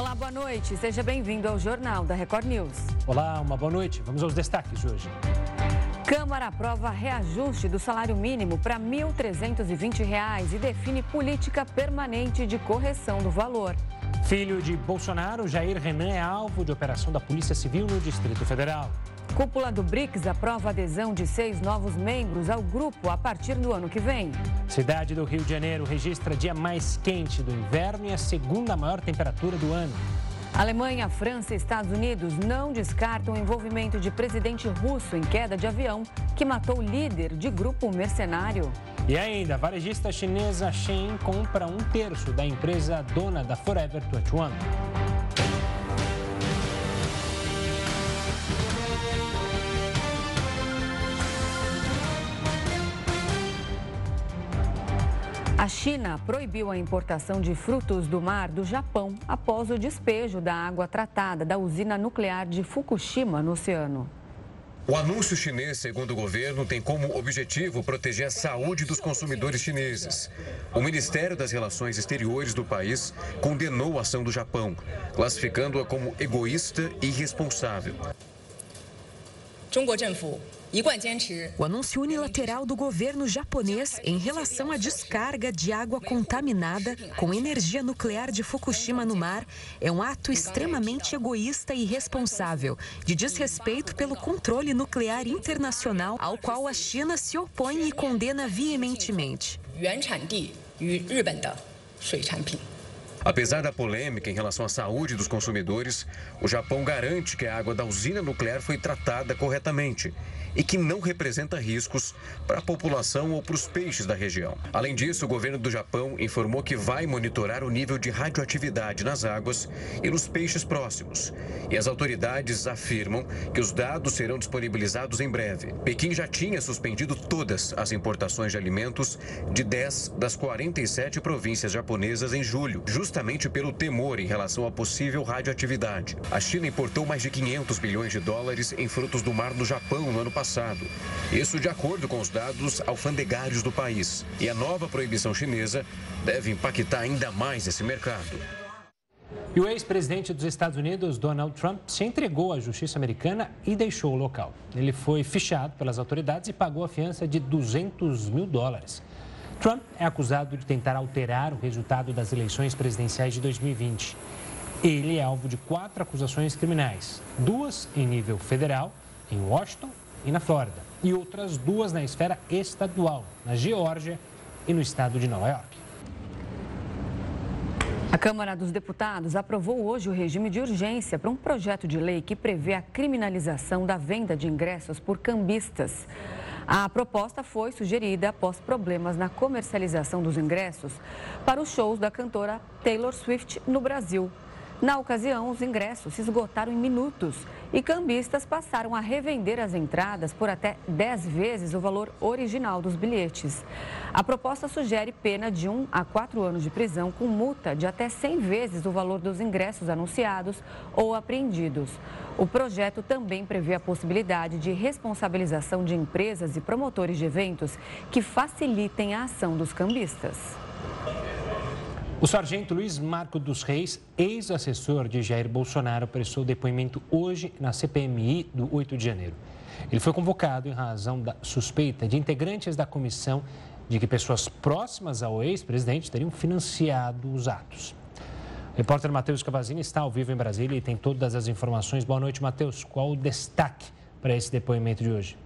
Olá, boa noite. Seja bem-vindo ao Jornal da Record News. Olá, uma boa noite. Vamos aos destaques de hoje. Câmara aprova reajuste do salário mínimo para R$ 1.320 e define política permanente de correção do valor. Filho de Bolsonaro, Jair Renan é alvo de operação da Polícia Civil no Distrito Federal. Cúpula do BRICS aprova adesão de seis novos membros ao grupo a partir do ano que vem. Cidade do Rio de Janeiro registra dia mais quente do inverno e a segunda maior temperatura do ano. Alemanha, França e Estados Unidos não descartam o envolvimento de presidente russo em queda de avião que matou líder de grupo mercenário. E ainda, a varejista chinesa Shein compra um terço da empresa dona da Forever 21. A China proibiu a importação de frutos do mar do Japão após o despejo da água tratada da usina nuclear de Fukushima no oceano. O anúncio chinês, segundo o governo, tem como objetivo proteger a saúde dos consumidores chineses. O Ministério das Relações Exteriores do país condenou a ação do Japão, classificando-a como egoísta e irresponsável. O anúncio unilateral do governo japonês em relação à descarga de água contaminada com energia nuclear de Fukushima no mar é um ato extremamente egoísta e irresponsável, de desrespeito pelo controle nuclear internacional ao qual a China se opõe e condena veementemente. Apesar da polêmica em relação à saúde dos consumidores, o Japão garante que a água da usina nuclear foi tratada corretamente e que não representa riscos para a população ou para os peixes da região. Além disso, o governo do Japão informou que vai monitorar o nível de radioatividade nas águas e nos peixes próximos. E as autoridades afirmam que os dados serão disponibilizados em breve. Pequim já tinha suspendido todas as importações de alimentos de 10 das 47 províncias japonesas em julho, pelo temor em relação à possível radioatividade. A China importou mais de 500 bilhões de dólares em frutos do mar do Japão no ano passado. Isso de acordo com os dados alfandegários do país. E a nova proibição chinesa deve impactar ainda mais esse mercado. E o ex-presidente dos Estados Unidos, Donald Trump, se entregou à justiça americana e deixou o local. Ele foi fichado pelas autoridades e pagou a fiança de 200 mil dólares. Trump é acusado de tentar alterar o resultado das eleições presidenciais de 2020. Ele é alvo de quatro acusações criminais: duas em nível federal, em Washington e na Flórida, e outras duas na esfera estadual, na Geórgia e no estado de Nova York. A Câmara dos Deputados aprovou hoje o regime de urgência para um projeto de lei que prevê a criminalização da venda de ingressos por cambistas. A proposta foi sugerida após problemas na comercialização dos ingressos para os shows da cantora Taylor Swift no Brasil. Na ocasião, os ingressos se esgotaram em minutos e cambistas passaram a revender as entradas por até 10 vezes o valor original dos bilhetes. A proposta sugere pena de 1 a 4 anos de prisão com multa de até 100 vezes o valor dos ingressos anunciados ou apreendidos. O projeto também prevê a possibilidade de responsabilização de empresas e promotores de eventos que facilitem a ação dos cambistas. O sargento Luiz Marco dos Reis, ex-assessor de Jair Bolsonaro, prestou depoimento hoje na CPMI do 8 de janeiro. Ele foi convocado em razão da suspeita de integrantes da comissão de que pessoas próximas ao ex-presidente teriam financiado os atos. O repórter Matheus Cavazini está ao vivo em Brasília e tem todas as informações. Boa noite, Matheus. Qual o destaque para esse depoimento de hoje?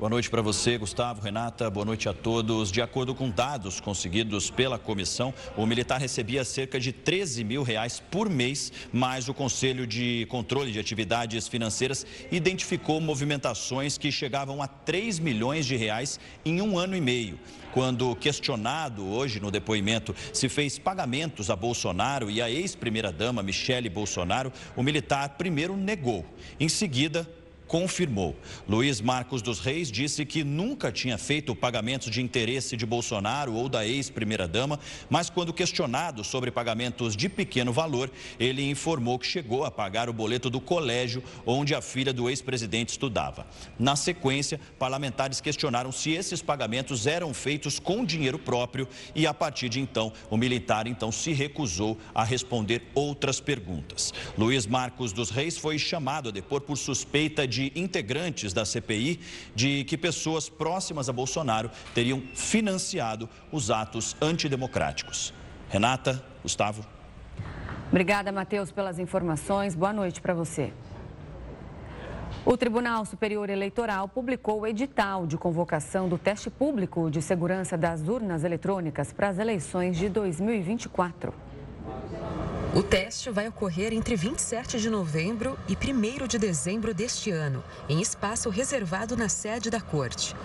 Boa noite para você, Gustavo, Renata. Boa noite a todos. De acordo com dados conseguidos pela comissão, o militar recebia cerca de 13 mil reais por mês, mas o Conselho de Controle de Atividades Financeiras identificou movimentações que chegavam a 3 milhões de reais em um ano e meio. Quando questionado hoje no depoimento se fez pagamentos a Bolsonaro e a ex-primeira-dama Michele Bolsonaro, o militar primeiro negou. Em seguida, confirmou. Luiz Marcos dos Reis disse que nunca tinha feito pagamentos de interesse de Bolsonaro ou da ex-primeira-dama, mas quando questionado sobre pagamentos de pequeno valor, ele informou que chegou a pagar o boleto do colégio onde a filha do ex-presidente estudava. Na sequência, parlamentares questionaram se esses pagamentos eram feitos com dinheiro próprio e, a partir de então, o militar então se recusou a responder outras perguntas. Luiz Marcos dos Reis foi chamado a depor por suspeita de integrantes da CPI de que pessoas próximas a Bolsonaro teriam financiado os atos antidemocráticos. Renata, Gustavo. Obrigada, Matheus, pelas informações. Boa noite para você. O Tribunal Superior Eleitoral publicou o edital de convocação do teste público de segurança das urnas eletrônicas para as eleições de 2024. O teste vai ocorrer entre 27 de novembro e 1 de dezembro deste ano, em espaço reservado na sede da Corte.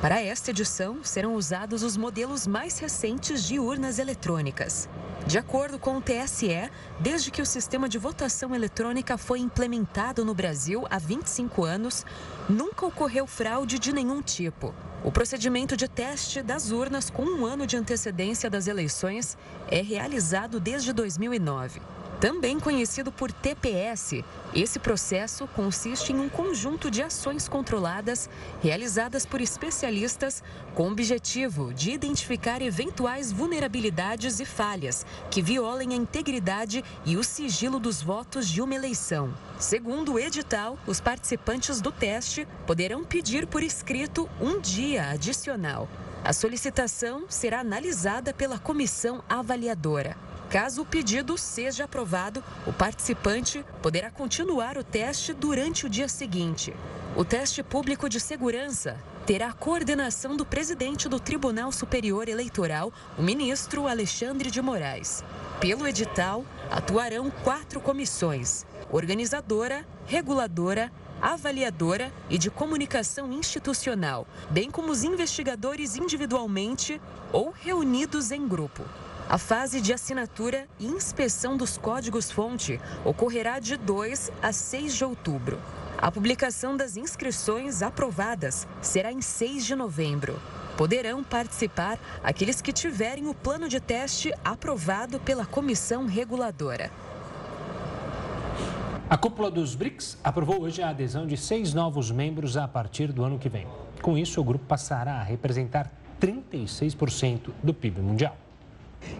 Para esta edição, serão usados os modelos mais recentes de urnas eletrônicas. De acordo com o TSE, desde que o sistema de votação eletrônica foi implementado no Brasil há 25 anos, nunca ocorreu fraude de nenhum tipo. O procedimento de teste das urnas com um ano de antecedência das eleições é realizado desde 2009. Também conhecido por TPS, esse processo consiste em um conjunto de ações controladas realizadas por especialistas com o objetivo de identificar eventuais vulnerabilidades e falhas que violem a integridade e o sigilo dos votos de uma eleição. Segundo o edital, os participantes do teste poderão pedir por escrito um dia adicional. A solicitação será analisada pela comissão avaliadora. Caso o pedido seja aprovado, o participante poderá continuar o teste durante o dia seguinte. O teste público de segurança terá a coordenação do presidente do Tribunal Superior Eleitoral, o ministro Alexandre de Moraes. Pelo edital, atuarão quatro comissões: organizadora, reguladora, avaliadora e de comunicação institucional, bem como os investigadores individualmente ou reunidos em grupo. A fase de assinatura e inspeção dos códigos-fonte ocorrerá de 2 a 6 de outubro. A publicação das inscrições aprovadas será em 6 de novembro. Poderão participar aqueles que tiverem o plano de teste aprovado pela comissão reguladora. A cúpula dos BRICS aprovou hoje a adesão de seis novos membros a partir do ano que vem. Com isso, o grupo passará a representar 36% do PIB mundial.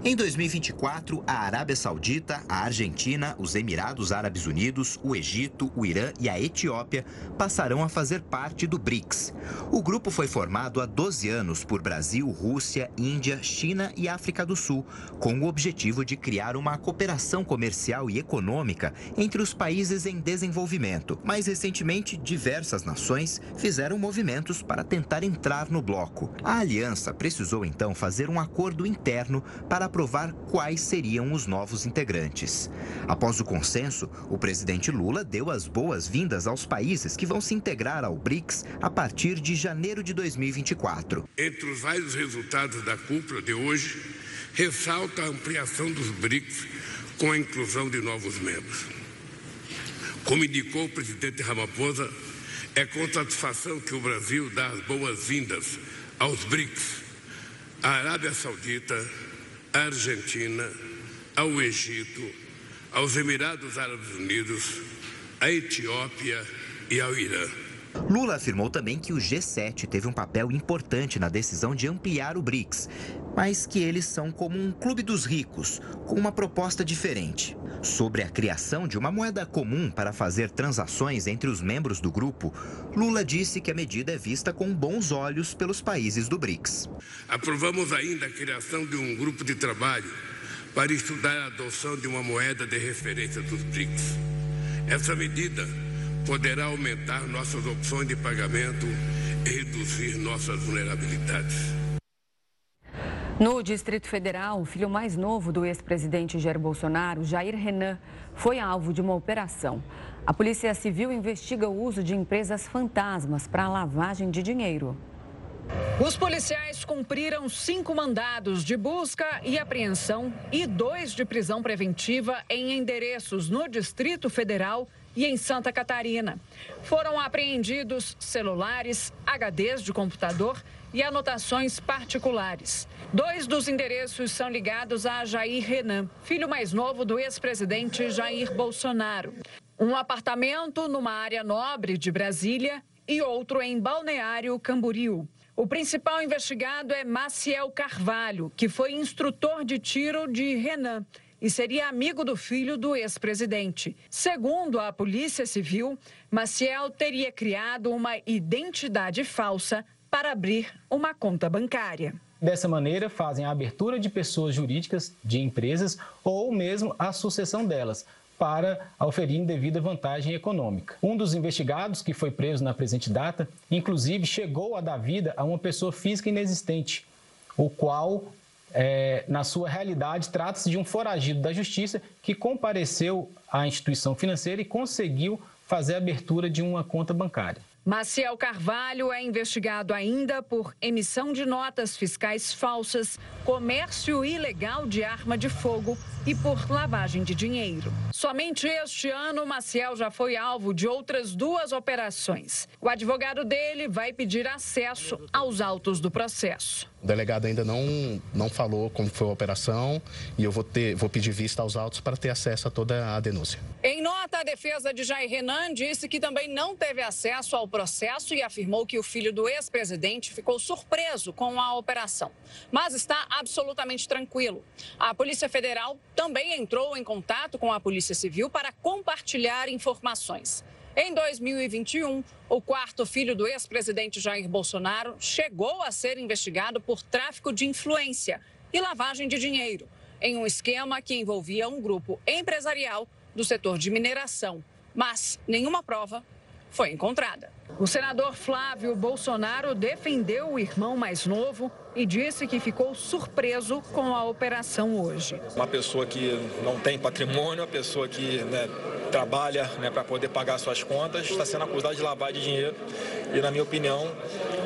Em 2024, a Arábia Saudita, a Argentina, os Emirados Árabes Unidos, o Egito, o Irã e a Etiópia passarão a fazer parte do BRICS. O grupo foi formado há 12 anos por Brasil, Rússia, Índia, China e África do Sul, com o objetivo de criar uma cooperação comercial e econômica entre os países em desenvolvimento. Mais recentemente, diversas nações fizeram movimentos para tentar entrar no bloco. A aliança precisou então fazer um acordo interno para aprovar quais seriam os novos integrantes. Após o consenso, o presidente Lula deu as boas-vindas aos países que vão se integrar ao BRICS a partir de janeiro de 2024. Entre os vários resultados da cúpula de hoje, ressalta a ampliação dos BRICS com a inclusão de novos membros. Como indicou o presidente Ramaphosa, é com satisfação que o Brasil dá as boas-vindas aos BRICS, a Arábia Saudita, à Argentina, ao Egito, aos Emirados Árabes Unidos, à Etiópia e ao Irã. Lula afirmou também que o G7 teve um papel importante na decisão de ampliar o BRICS, mas que eles são como um clube dos ricos, com uma proposta diferente. Sobre a criação de uma moeda comum para fazer transações entre os membros do grupo, Lula disse que a medida é vista com bons olhos pelos países do BRICS. Aprovamos ainda a criação de um grupo de trabalho para estudar a adoção de uma moeda de referência dos BRICS. Essa medida poderá aumentar nossas opções de pagamento e reduzir nossas vulnerabilidades. No Distrito Federal, o filho mais novo do ex-presidente Jair Bolsonaro, Jair Renan, foi alvo de uma operação. A Polícia Civil investiga o uso de empresas fantasmas para lavagem de dinheiro. Os policiais cumpriram cinco mandados de busca e apreensão e dois de prisão preventiva em endereços no Distrito Federal e em Santa Catarina. Foram apreendidos celulares, HDs de computador e anotações particulares. Dois dos endereços são ligados a Jair Renan, filho mais novo do ex-presidente Jair Bolsonaro. Um apartamento numa área nobre de Brasília e outro em Balneário Camboriú. O principal investigado é Maciel Carvalho, que foi instrutor de tiro de Renan e seria amigo do filho do ex-presidente. Segundo a Polícia Civil, Maciel teria criado uma identidade falsa para abrir uma conta bancária. Dessa maneira, fazem a abertura de pessoas jurídicas, de empresas ou mesmo a sucessão delas, para oferir indevida vantagem econômica. Um dos investigados, que foi preso na presente data, inclusive chegou a dar vida a uma pessoa física inexistente, o qual, é, na sua realidade, trata-se de um foragido da justiça que compareceu à instituição financeira e conseguiu fazer a abertura de uma conta bancária. Maciel Carvalho é investigado ainda por emissão de notas fiscais falsas, comércio ilegal de arma de fogo e por lavagem de dinheiro. Somente este ano, Maciel já foi alvo de outras duas operações. O advogado dele vai pedir acesso aos autos do processo. O delegado ainda não, não falou como foi a operação e eu vou, ter, vou pedir vista aos autos para ter acesso a toda a denúncia. Em nota, a defesa de Jair Renan disse que também não teve acesso ao processo e afirmou que o filho do ex-presidente ficou surpreso com a operação, mas está absolutamente tranquilo. A Polícia Federal também entrou em contato com a Polícia Civil para compartilhar informações. Em 2021, o quarto filho do ex-presidente Jair Bolsonaro chegou a ser investigado por tráfico de influência e lavagem de dinheiro, em um esquema que envolvia um grupo empresarial do setor de mineração. Mas nenhuma prova foi encontrada. O senador Flávio Bolsonaro defendeu o irmão mais novo e disse que ficou surpreso com a operação hoje. Uma pessoa que não tem patrimônio, uma pessoa que né, trabalha né, para poder pagar suas contas, está sendo acusada de lavar de dinheiro. E, na minha opinião,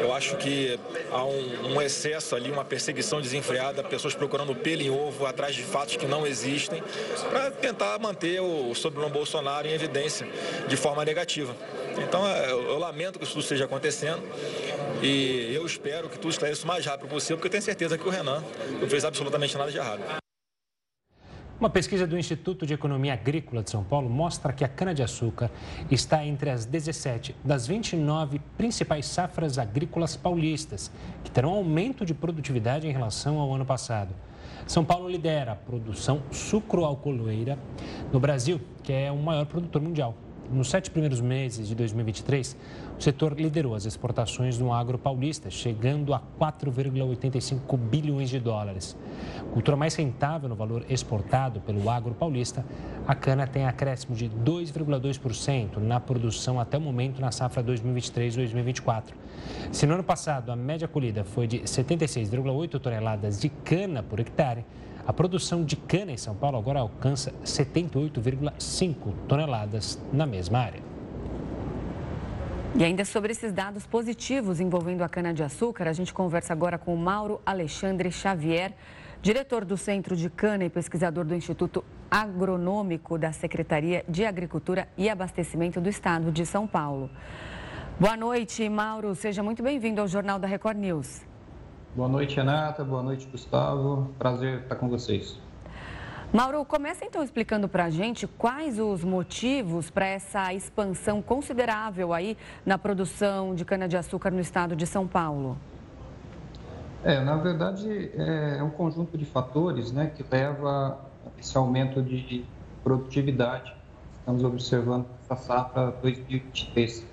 eu acho que há um, um excesso ali, uma perseguição desenfreada, pessoas procurando pelo em ovo atrás de fatos que não existem, para tentar manter o sobrenome Bolsonaro em evidência de forma negativa. Então, é, eu lamento que isso tudo esteja acontecendo e eu espero que tudo esclareça o mais rápido possível, porque eu tenho certeza que o Renan não fez absolutamente nada de errado. Uma pesquisa do Instituto de Economia Agrícola de São Paulo mostra que a cana-de-açúcar está entre as 17 das 29 principais safras agrícolas paulistas, que terão aumento de produtividade em relação ao ano passado. São Paulo lidera a produção sucroalcooleira no Brasil, que é o maior produtor mundial. Nos sete primeiros meses de 2023, o setor liderou as exportações no agro paulista, chegando a 4,85 bilhões de dólares. Cultura mais rentável no valor exportado pelo agro paulista, a cana tem acréscimo de 2,2% na produção até o momento na safra 2023-2024. Se no ano passado a média colhida foi de 76,8 toneladas de cana por hectare, a produção de cana em São Paulo agora alcança 78,5 toneladas na mesma área. E ainda sobre esses dados positivos envolvendo a cana-de-açúcar, a gente conversa agora com o Mauro Alexandre Xavier, diretor do Centro de Cana e pesquisador do Instituto Agronômico da Secretaria de Agricultura e Abastecimento do Estado de São Paulo. Boa noite, Mauro. Seja muito bem-vindo ao Jornal da Record News. Boa noite, Renata. Boa noite, Gustavo. Prazer estar com vocês. Mauro, começa então explicando para a gente quais os motivos para essa expansão considerável aí na produção de cana-de-açúcar no estado de São Paulo. É, na verdade, é um conjunto de fatores né, que leva a esse aumento de produtividade. Estamos observando essa safra 2023.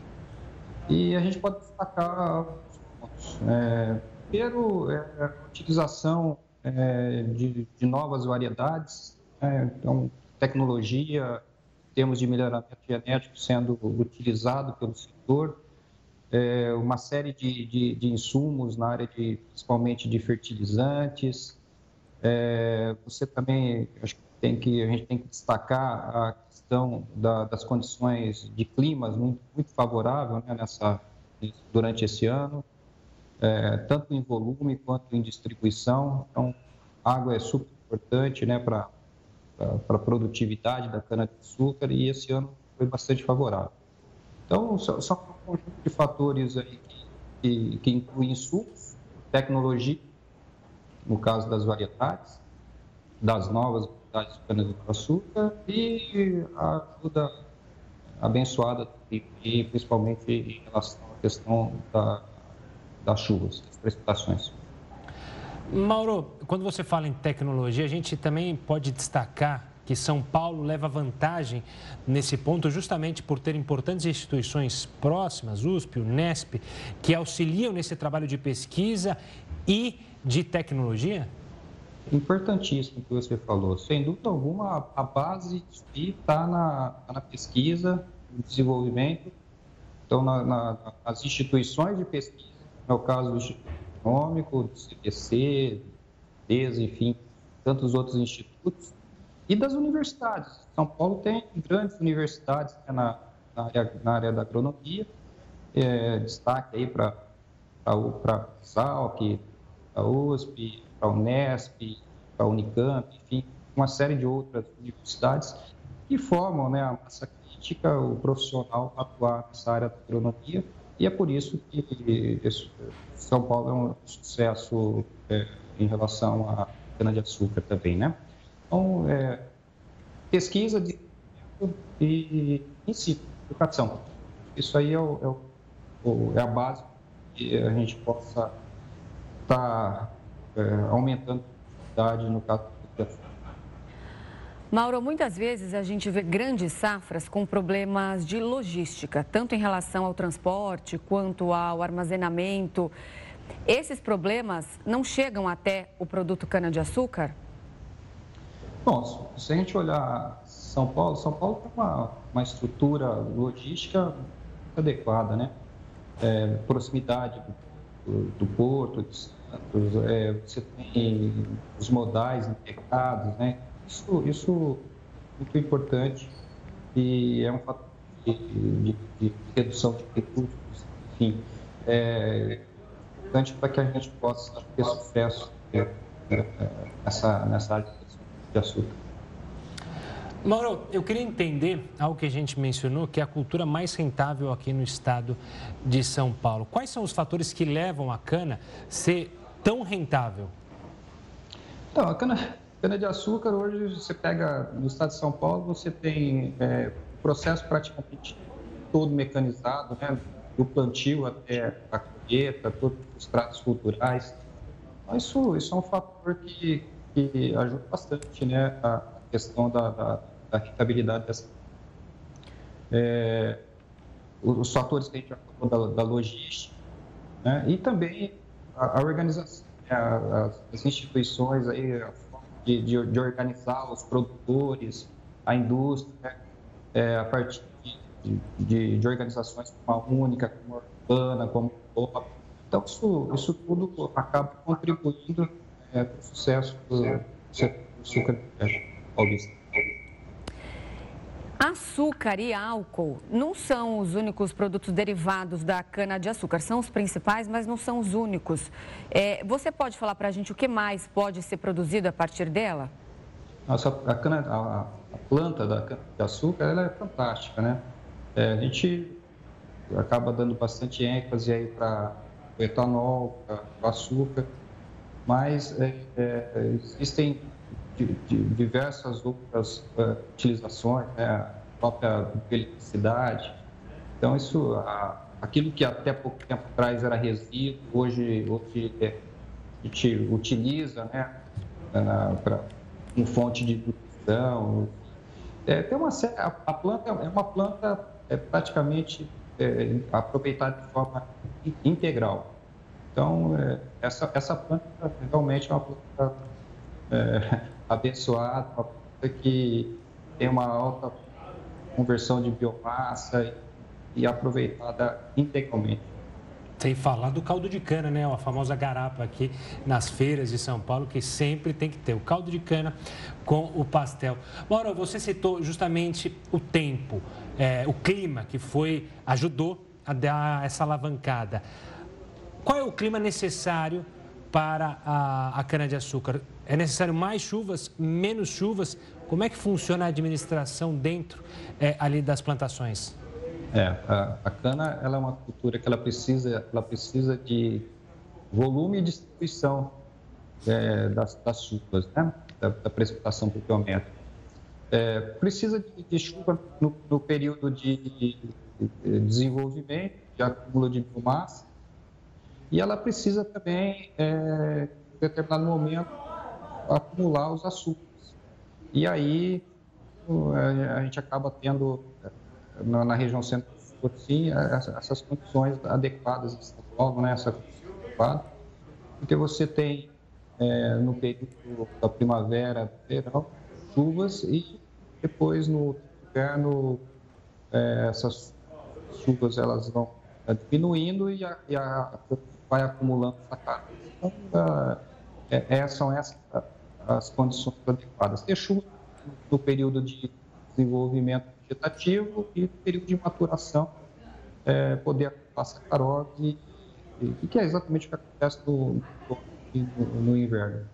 E a gente pode destacar alguns pontos. É, Primeiro, é a utilização é, de, de, novas variedades, né? então, tecnologia, termos de melhoramento genético sendo utilizado pelo setor, é, uma série de, de, de, insumos na área de, principalmente de fertilizantes. É, você também, acho que tem que a gente tem que destacar a questão da, das condições de climas muito, muito favorável né, nessa durante esse ano é, tanto em volume quanto em distribuição. Então, água é super importante né, para a produtividade da cana-de-açúcar e esse ano foi bastante favorável. Então, são um conjunto de fatores aí que, que, que incluem insumos, tecnologia, no caso das variedades, das novas variedades de cana-de-açúcar e a ajuda abençoada e principalmente em relação à questão da, das chuvas, das precipitações. Mauro, quando você fala em tecnologia, a gente também pode destacar que São Paulo leva vantagem nesse ponto justamente por ter importantes instituições próximas, USP, Unesp, que auxiliam nesse trabalho de pesquisa e de tecnologia? Importantíssimo o que você falou. Sem dúvida alguma, a base está na, tá na pesquisa, no desenvolvimento, então na, na, nas instituições de pesquisa, é caso do Instituto Econômico, do CPC, DES, enfim, tantos outros institutos, e das universidades. São Paulo tem grandes universidades né, na, na, área, na área da agronomia, é, destaque aí para a SALC, a USP, a Unesp, a Unicamp, enfim, uma série de outras universidades que formam né, a massa crítica, o profissional atuar nessa área da agronomia, e é por isso que São Paulo é um sucesso é, em relação à cana-de-açúcar também, né? Então, é, pesquisa de e ensino, educação. Isso aí é, o, é, o, é a base que a gente possa estar tá, é, aumentando a quantidade no caso do Mauro, muitas vezes a gente vê grandes safras com problemas de logística, tanto em relação ao transporte quanto ao armazenamento. Esses problemas não chegam até o produto cana-de-açúcar? Bom, se a gente olhar São Paulo, São Paulo tem uma, uma estrutura logística adequada, né? É, proximidade do, do porto, Santos, é, você tem os modais integrados, né? Isso, isso é muito importante e é um fator de, de, de redução de recursos, enfim, é importante para que a gente possa ter sucesso é, é, nessa, nessa área de açúcar. Mauro, eu queria entender algo que a gente mencionou, que é a cultura mais rentável aqui no estado de São Paulo. Quais são os fatores que levam a cana ser tão rentável? Então, a cana, cana de açúcar, hoje você pega no estado de São Paulo, você tem é, processo praticamente todo mecanizado, né? do plantio até a colheita, todos os tratos culturais. Então, isso, isso é um fator que que ajuda bastante né, a questão da, da, da rentabilidade dessa. É, os fatores que a gente já falou da, da logística, né, e também a, a organização, né, as, as, instituições aí, de, de, de, organizar os produtores, a indústria, é, a partir de, de, de, organizações como a única, como a urbana, como a Então, isso, isso tudo acaba contribuindo é, para o sucesso do açúcar paulista. Açúcar e álcool não são os únicos produtos derivados da cana-de-açúcar. São os principais, mas não são os únicos. É, você pode falar para a gente o que mais pode ser produzido a partir dela? Nossa, a, cana, a, a planta da cana-de-açúcar ela é fantástica, né? É, a gente acaba dando bastante ênfase aí para o etanol, para o açúcar mas é, é, existem diversas outras é, utilizações, né? a própria eletricidade. Então, isso, aquilo que até pouco tempo atrás era resíduo, hoje, hoje é, a gente utiliza né? para uma fonte de nutrição. É, tem uma, a, a planta é uma planta é, praticamente é, aproveitada de forma integral. Então, é, essa, essa planta realmente é uma planta é, abençoada, uma planta que tem uma alta conversão de biomassa e, e aproveitada integralmente. Sem falar do caldo de cana, né? A famosa garapa aqui nas feiras de São Paulo, que sempre tem que ter o caldo de cana com o pastel. Mauro, você citou justamente o tempo, é, o clima que foi, ajudou a dar essa alavancada. Qual é o clima necessário para a, a cana-de-açúcar? É necessário mais chuvas, menos chuvas? Como é que funciona a administração dentro é, ali das plantações? É, a, a, cana ela é uma cultura que ela precisa, ela precisa de volume e distribuição é, das, das chuvas, né? da, da precipitação pluviométrica. É, precisa de, de chuva no, no, período de, desenvolvimento, de acúmulo de biomassa, e ela precisa também, é, em determinado momento, acumular os açúcares. E aí a gente acaba tendo, na, na região centro sim, essas condições adequadas de solo, né, essa porque você tem é, no período da primavera, verão, chuvas e depois no inverno é, essas chuvas elas vão é, diminuindo e a, e a vai acumulando essa carga. Então, é, é, são essas as condições adequadas. Ter chuva no período de desenvolvimento vegetativo e no período de maturação, é, poder acumular sacarose, e, e, que é exatamente o que acontece no, no, no inverno.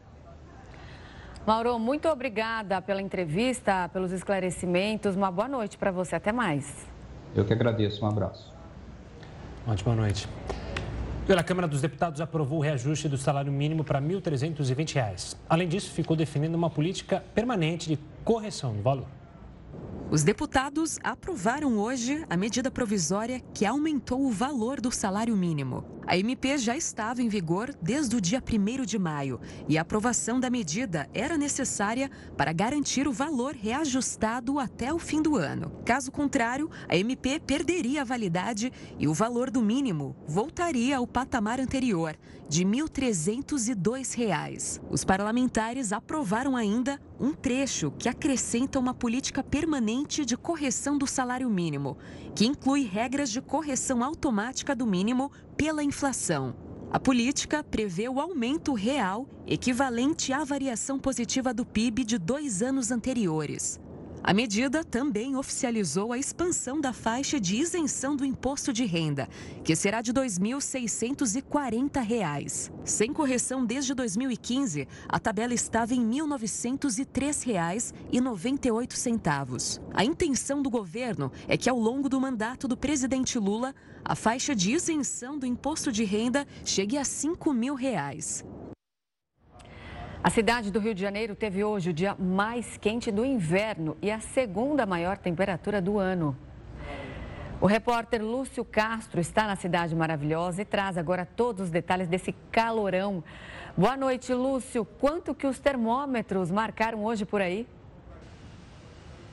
Mauro, muito obrigada pela entrevista, pelos esclarecimentos. Uma boa noite para você. Até mais. Eu que agradeço. Um abraço. Ótima noite. Pela Câmara dos Deputados aprovou o reajuste do salário mínimo para R$ 1.320. Além disso, ficou definindo uma política permanente de correção do valor. Os deputados aprovaram hoje a medida provisória que aumentou o valor do salário mínimo. A MP já estava em vigor desde o dia 1 de maio e a aprovação da medida era necessária para garantir o valor reajustado até o fim do ano. Caso contrário, a MP perderia a validade e o valor do mínimo voltaria ao patamar anterior, de R$ 1.302. Os parlamentares aprovaram ainda um trecho que acrescenta uma política permanente de correção do salário mínimo, que inclui regras de correção automática do mínimo pela inflação. A política prevê o aumento real equivalente à variação positiva do PIB de dois anos anteriores. A medida também oficializou a expansão da faixa de isenção do imposto de renda, que será de R$ 2.640. Sem correção desde 2015, a tabela estava em R$ 1.903,98. A intenção do governo é que, ao longo do mandato do presidente Lula, a faixa de isenção do imposto de renda chegue a 5 mil reais. A cidade do Rio de Janeiro teve hoje o dia mais quente do inverno e a segunda maior temperatura do ano. O repórter Lúcio Castro está na cidade maravilhosa e traz agora todos os detalhes desse calorão. Boa noite, Lúcio. Quanto que os termômetros marcaram hoje por aí?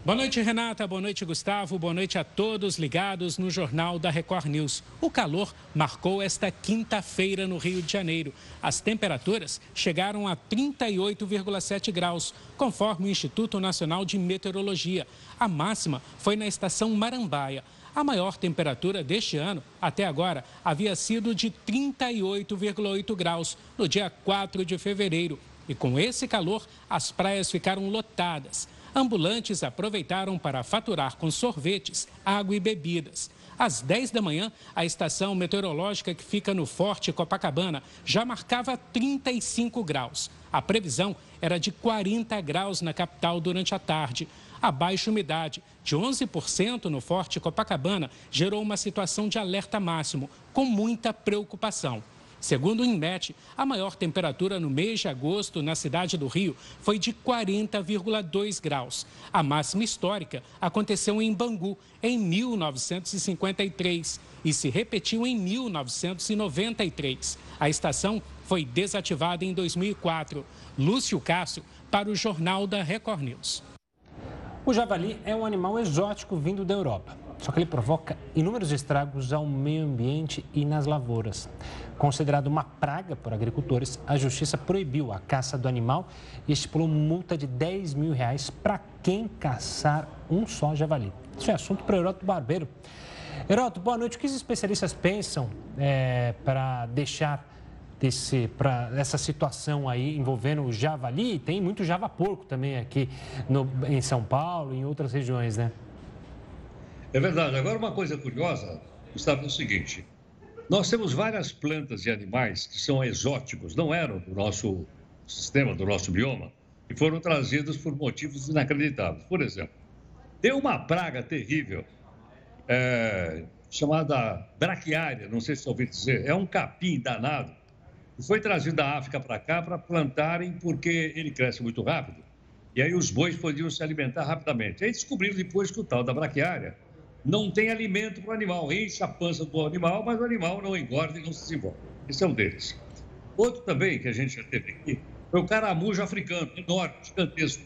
Boa noite, Renata. Boa noite, Gustavo. Boa noite a todos ligados no Jornal da Record News. O calor marcou esta quinta-feira no Rio de Janeiro. As temperaturas chegaram a 38,7 graus, conforme o Instituto Nacional de Meteorologia. A máxima foi na estação Marambaia. A maior temperatura deste ano, até agora, havia sido de 38,8 graus, no dia 4 de fevereiro. E com esse calor, as praias ficaram lotadas ambulantes aproveitaram para faturar com sorvetes, água e bebidas. Às 10 da manhã, a estação meteorológica que fica no Forte Copacabana já marcava 35 graus. A previsão era de 40 graus na capital durante a tarde. A baixa umidade, de 11% no Forte Copacabana, gerou uma situação de alerta máximo, com muita preocupação. Segundo o INMET, a maior temperatura no mês de agosto na cidade do Rio foi de 40,2 graus. A máxima histórica aconteceu em Bangu, em 1953, e se repetiu em 1993. A estação foi desativada em 2004. Lúcio Cássio, para o Jornal da Record News. O javali é um animal exótico vindo da Europa. Só que ele provoca inúmeros estragos ao meio ambiente e nas lavouras. Considerado uma praga por agricultores, a justiça proibiu a caça do animal e estipulou multa de 10 mil reais para quem caçar um só javali. Isso é assunto para o Heroto Barbeiro. Heroto, boa noite. O que os especialistas pensam é, para deixar desse, para essa situação aí envolvendo o javali? Tem muito java-porco também aqui no, em São Paulo e em outras regiões, né? É verdade. Agora, uma coisa curiosa, Gustavo, é o seguinte: Nós temos várias plantas e animais que são exóticos, não eram do nosso sistema, do nosso bioma, e foram trazidos por motivos inacreditáveis. Por exemplo, tem uma praga terrível é, chamada braquiária, não sei se ouviu dizer, é um capim danado, que foi trazido da África para cá para plantarem porque ele cresce muito rápido. E aí os bois podiam se alimentar rapidamente. Aí descobriram depois que o tal da braquiária não tem alimento para o animal, enche a pança do animal, mas o animal não engorda e não se desenvolve. Esse é um deles. Outro também que a gente já teve aqui foi o caramujo africano, enorme, gigantesco.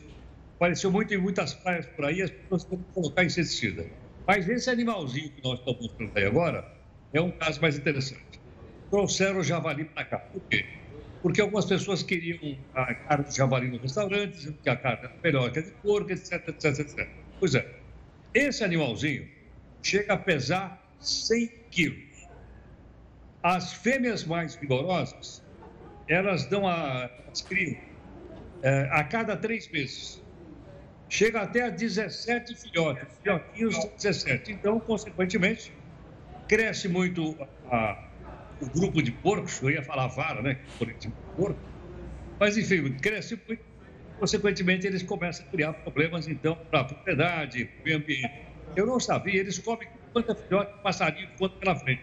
Apareceu muito em muitas praias por aí, as pessoas têm que colocar inseticida. Mas esse animalzinho que nós estamos mostrando aí agora é um caso mais interessante. Trouxeram o javali para cá. Por quê? Porque algumas pessoas queriam a carne de javali no restaurante, dizendo que a carne era melhor que a de porco, etc, etc, etc. Pois é, esse animalzinho chega a pesar 100 quilos. As fêmeas mais vigorosas, elas dão a, elas criam é, a cada três meses. Chega até a 17 filhotes, filhotinhos de 17. Então, consequentemente, cresce muito a, o grupo de porcos, eu ia falar vara, né? De porco. Mas, enfim, cresce muito. Consequentemente, eles começam a criar problemas, então, para a propriedade, para o meio ambiente. Eu não sabia, eles comem quanta filhote de passarinho encontra pela frente.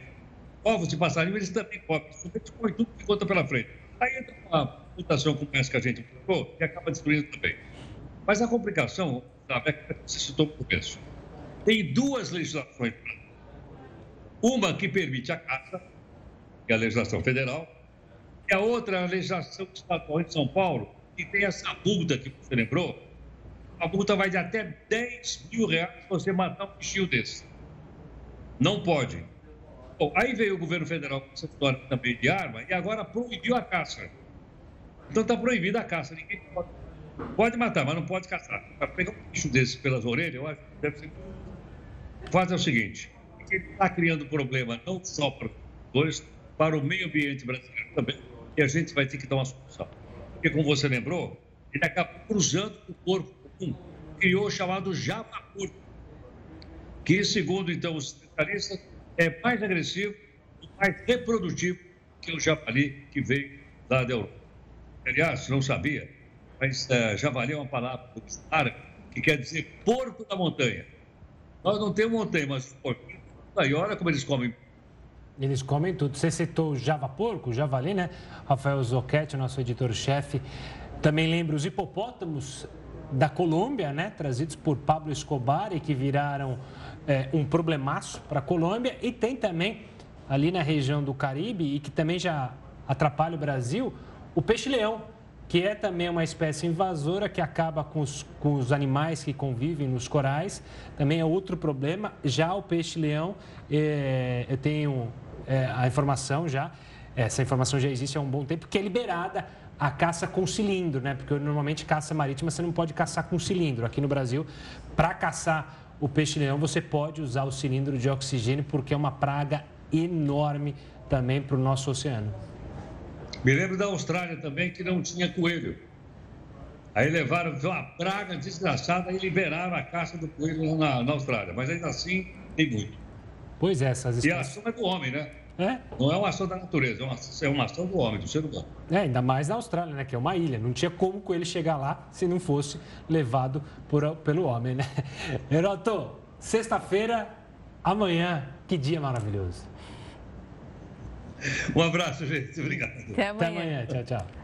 Ovos de passarinho eles também comem, eles comem tudo que encontra pela frente. Aí entra uma mutação como essa que a gente colocou e acaba destruindo também. Mas a complicação, sabe, é que você citou no começo. Tem duas legislações. Uma que permite a caça, que é a legislação federal, e a outra é a legislação estadual de São Paulo, que tem essa multa que você lembrou, a multa vai de até 10 mil reais se você matar um bichinho desse. Não pode. Bom, aí veio o governo federal com essa história também de arma e agora proibiu a caça. Então está proibida a caça. Ninguém pode, pode matar, mas não pode caçar. Para pegar um bicho desse pelas orelhas, eu acho que deve ser. Faz é o seguinte: ele está criando problema não só para os dois, para o meio ambiente brasileiro também, e a gente vai ter que dar uma solução. Porque, como você lembrou, ele acaba cruzando o corpo criou o chamado Javapur, que, segundo então os especialistas, é mais agressivo e mais reprodutivo que o javali que veio lá da Europa. Aliás, não sabia, mas uh, javali é uma palavra que quer dizer porco da montanha. Nós não temos montanha, mas porco. Aí olha como eles comem eles comem tudo. Você citou o Java Porco, o Javali, né? Rafael Zoquete, nosso editor-chefe. Também lembra os hipopótamos da Colômbia, né, trazidos por Pablo Escobar e que viraram é, um problemaço para a Colômbia. E tem também, ali na região do Caribe, e que também já atrapalha o Brasil, o peixe-leão, que é também uma espécie invasora que acaba com os, com os animais que convivem nos corais. Também é outro problema. Já o peixe-leão, é, eu tenho é, a informação já, essa informação já existe há um bom tempo, que é liberada a caça com cilindro, né? Porque normalmente caça marítima você não pode caçar com cilindro. Aqui no Brasil, para caçar o peixe-leão, você pode usar o cilindro de oxigênio, porque é uma praga enorme também para o nosso oceano. Me lembro da Austrália também, que não tinha coelho. Aí levaram uma praga desgraçada e liberaram a caça do coelho na, na Austrália. Mas ainda assim, tem muito. Pois é, essas espécies... E a ação é do homem, né? É? Não é uma ação da natureza, é uma, é uma ação do homem, do ser humano. É, ainda mais na Austrália, né? Que é uma ilha. Não tinha como com ele chegar lá se não fosse levado por, pelo homem, né? Heroto, sexta-feira, amanhã, que dia maravilhoso. Um abraço, gente. Obrigado. Até amanhã. Até amanhã. Tchau, tchau.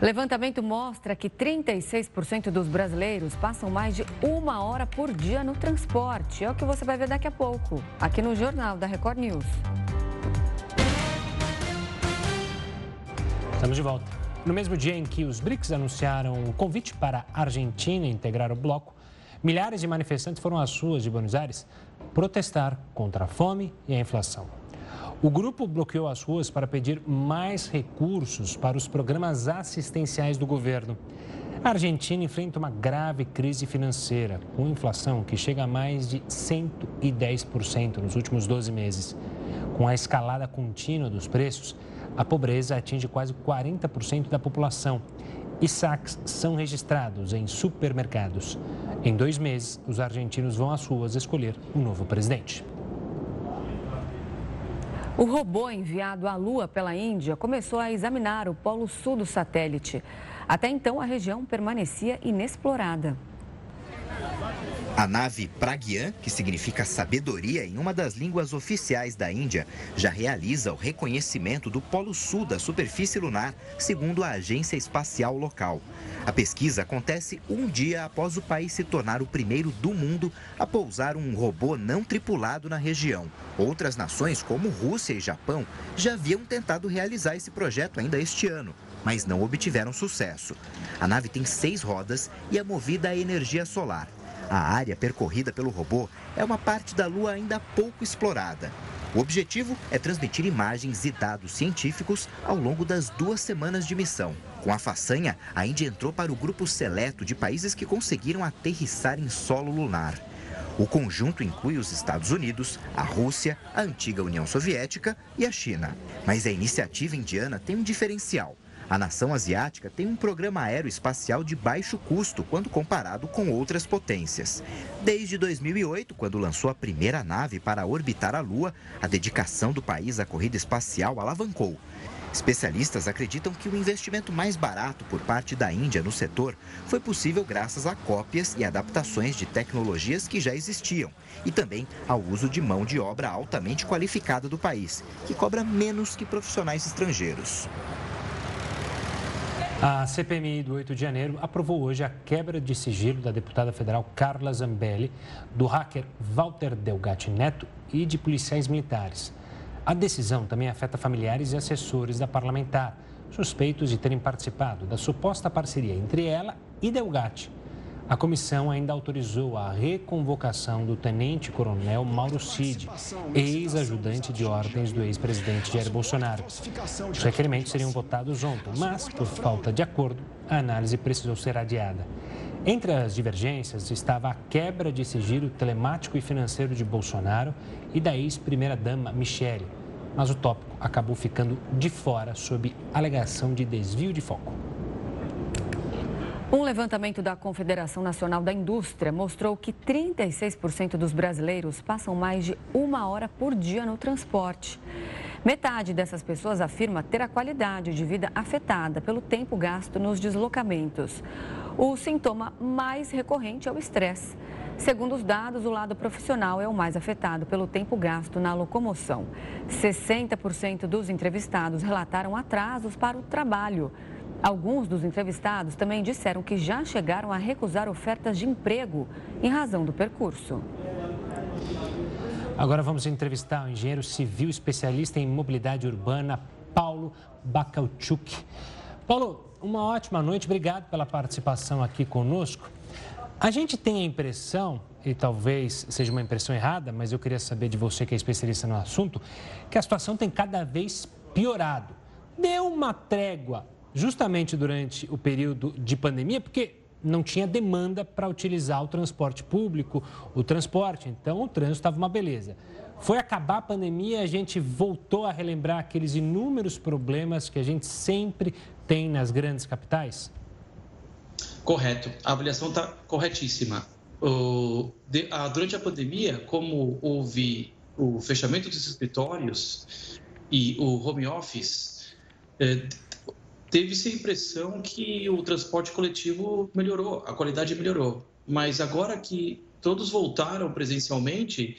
Levantamento mostra que 36% dos brasileiros passam mais de uma hora por dia no transporte. É o que você vai ver daqui a pouco, aqui no Jornal da Record News. Estamos de volta. No mesmo dia em que os BRICS anunciaram o convite para a Argentina integrar o bloco, milhares de manifestantes foram às ruas de Buenos Aires protestar contra a fome e a inflação. O grupo bloqueou as ruas para pedir mais recursos para os programas assistenciais do governo. A Argentina enfrenta uma grave crise financeira, com inflação que chega a mais de 110% nos últimos 12 meses. Com a escalada contínua dos preços, a pobreza atinge quase 40% da população e saques são registrados em supermercados. Em dois meses, os argentinos vão às ruas escolher um novo presidente. O robô enviado à Lua pela Índia começou a examinar o polo sul do satélite. Até então, a região permanecia inexplorada. A nave Pragyan, que significa sabedoria em uma das línguas oficiais da Índia, já realiza o reconhecimento do polo sul da superfície lunar, segundo a agência espacial local. A pesquisa acontece um dia após o país se tornar o primeiro do mundo a pousar um robô não tripulado na região. Outras nações, como Rússia e Japão, já haviam tentado realizar esse projeto ainda este ano, mas não obtiveram sucesso. A nave tem seis rodas e é movida a energia solar. A área percorrida pelo robô é uma parte da Lua ainda pouco explorada. O objetivo é transmitir imagens e dados científicos ao longo das duas semanas de missão. Com a façanha, a Índia entrou para o grupo seleto de países que conseguiram aterrissar em solo lunar. O conjunto inclui os Estados Unidos, a Rússia, a antiga União Soviética e a China. Mas a iniciativa indiana tem um diferencial. A nação asiática tem um programa aeroespacial de baixo custo quando comparado com outras potências. Desde 2008, quando lançou a primeira nave para orbitar a Lua, a dedicação do país à corrida espacial alavancou. Especialistas acreditam que o investimento mais barato por parte da Índia no setor foi possível graças a cópias e adaptações de tecnologias que já existiam e também ao uso de mão de obra altamente qualificada do país, que cobra menos que profissionais estrangeiros. A CPMI do 8 de janeiro aprovou hoje a quebra de sigilo da deputada federal Carla Zambelli, do hacker Walter Delgatti Neto e de policiais militares. A decisão também afeta familiares e assessores da parlamentar, suspeitos de terem participado da suposta parceria entre ela e Delgatti a comissão ainda autorizou a reconvocação do tenente-coronel Mauro Cid, ex-ajudante de ordens do ex-presidente Jair Bolsonaro. Os requerimentos seriam votados ontem, mas, por falta de acordo, a análise precisou ser adiada. Entre as divergências estava a quebra de sigilo telemático e financeiro de Bolsonaro e da ex-primeira-dama Michele, mas o tópico acabou ficando de fora sob alegação de desvio de foco. Um levantamento da Confederação Nacional da Indústria mostrou que 36% dos brasileiros passam mais de uma hora por dia no transporte. Metade dessas pessoas afirma ter a qualidade de vida afetada pelo tempo gasto nos deslocamentos. O sintoma mais recorrente é o estresse. Segundo os dados, o lado profissional é o mais afetado pelo tempo gasto na locomoção. 60% dos entrevistados relataram atrasos para o trabalho. Alguns dos entrevistados também disseram que já chegaram a recusar ofertas de emprego em razão do percurso. Agora vamos entrevistar o engenheiro civil especialista em mobilidade urbana, Paulo Bacalchuk. Paulo, uma ótima noite, obrigado pela participação aqui conosco. A gente tem a impressão, e talvez seja uma impressão errada, mas eu queria saber de você que é especialista no assunto, que a situação tem cada vez piorado. Deu uma trégua justamente durante o período de pandemia, porque não tinha demanda para utilizar o transporte público, o transporte, então o trânsito estava uma beleza. Foi acabar a pandemia, a gente voltou a relembrar aqueles inúmeros problemas que a gente sempre tem nas grandes capitais? Correto, a avaliação está corretíssima. O, de, a, durante a pandemia, como houve o fechamento dos escritórios e o home office, eh, teve-se a impressão que o transporte coletivo melhorou, a qualidade melhorou. Mas agora que todos voltaram presencialmente,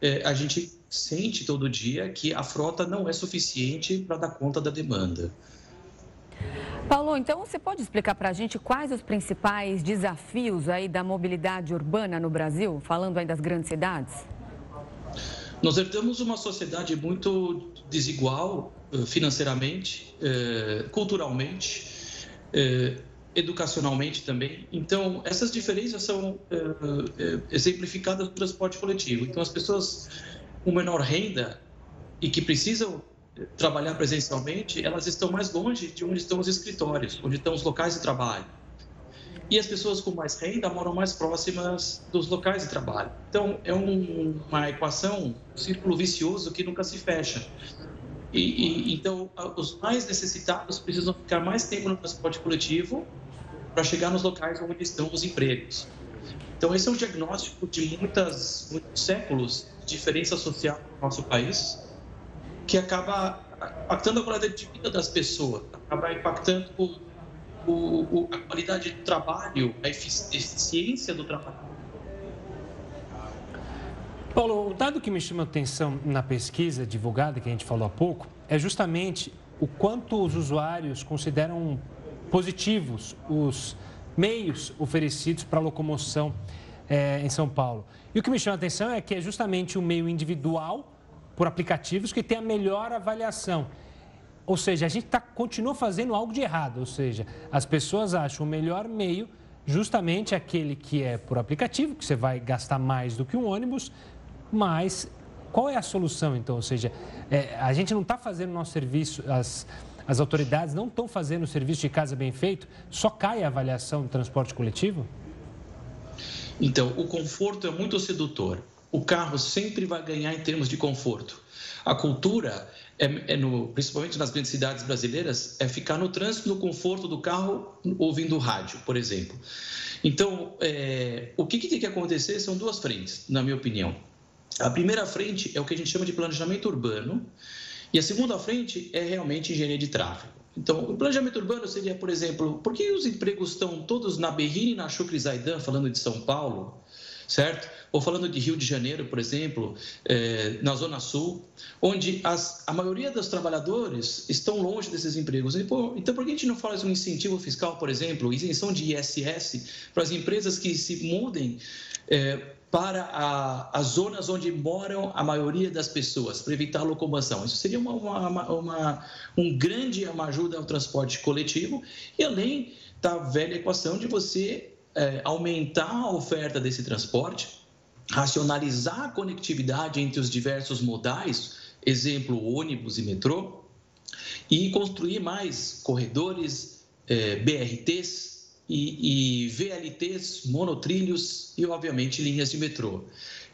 é, a gente sente todo dia que a frota não é suficiente para dar conta da demanda. Paulo, então você pode explicar para a gente quais os principais desafios aí da mobilidade urbana no Brasil, falando aí das grandes cidades? Nós herdamos uma sociedade muito desigual financeiramente, eh, culturalmente, eh, educacionalmente também. Então, essas diferenças são exemplificadas no transporte coletivo. Então, as pessoas com menor renda e que precisam trabalhar presencialmente, elas estão mais longe de onde estão os escritórios, onde estão os locais de trabalho. E as pessoas com mais renda moram mais próximas dos locais de trabalho. Então, é um, uma equação, um círculo vicioso que nunca se fecha. E, e, então, os mais necessitados precisam ficar mais tempo no transporte coletivo para chegar nos locais onde estão os empregos. Então, esse é um diagnóstico de muitas, muitos séculos de diferença social no nosso país, que acaba impactando a qualidade de vida das pessoas, acaba impactando o, o, a qualidade do trabalho, a eficiência do trabalho. Paulo, o dado que me chama a atenção na pesquisa divulgada, que a gente falou há pouco, é justamente o quanto os usuários consideram positivos os meios oferecidos para locomoção é, em São Paulo. E o que me chama a atenção é que é justamente o meio individual, por aplicativos, que tem a melhor avaliação. Ou seja, a gente tá, continua fazendo algo de errado. Ou seja, as pessoas acham o melhor meio justamente aquele que é por aplicativo, que você vai gastar mais do que um ônibus, mas qual é a solução então? Ou seja, é, a gente não está fazendo o nosso serviço, as, as autoridades não estão fazendo o serviço de casa bem feito, só cai a avaliação do transporte coletivo? Então, o conforto é muito sedutor. O carro sempre vai ganhar em termos de conforto. A cultura, é, é no, principalmente nas grandes cidades brasileiras, é ficar no trânsito, no conforto do carro, ouvindo rádio, por exemplo. Então, é, o que, que tem que acontecer são duas frentes, na minha opinião. A primeira frente é o que a gente chama de planejamento urbano, e a segunda frente é realmente engenharia de tráfego. Então, o planejamento urbano seria, por exemplo, por que os empregos estão todos na Berrini e na Chucre Zaidan, falando de São Paulo, certo? Ou falando de Rio de Janeiro, por exemplo, é, na Zona Sul, onde as, a maioria dos trabalhadores estão longe desses empregos. Então, então, por que a gente não faz um incentivo fiscal, por exemplo, isenção de ISS para as empresas que se mudem é, para a, as zonas onde moram a maioria das pessoas, para evitar a locomoção. Isso seria uma, uma, uma, um grande uma ajuda ao transporte coletivo e além da velha equação de você é, aumentar a oferta desse transporte, racionalizar a conectividade entre os diversos modais, exemplo ônibus e metrô, e construir mais corredores, é, BRTs, e, e VLTs, monotrilhos e, obviamente, linhas de metrô.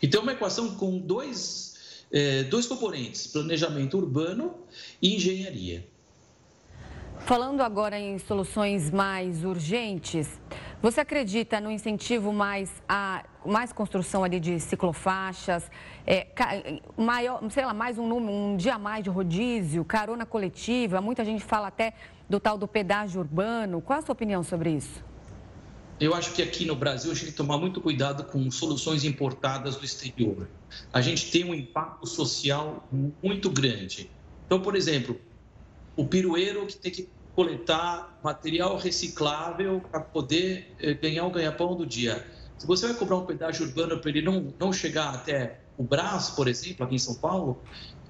Então, uma equação com dois, é, dois componentes: planejamento urbano e engenharia. Falando agora em soluções mais urgentes, você acredita no incentivo mais a mais construção ali de ciclofaixas, é, maior, sei lá, mais um, um dia mais de rodízio, carona coletiva? Muita gente fala até do tal do pedágio urbano. Qual a sua opinião sobre isso? Eu acho que aqui no Brasil a gente tem que tomar muito cuidado com soluções importadas do exterior. A gente tem um impacto social muito grande. Então, por exemplo, o pirueiro que tem que coletar material reciclável para poder eh, ganhar o ganha-pão do dia. Se você vai cobrar um pedágio urbano para ele não, não chegar até o braço, por exemplo, aqui em São Paulo,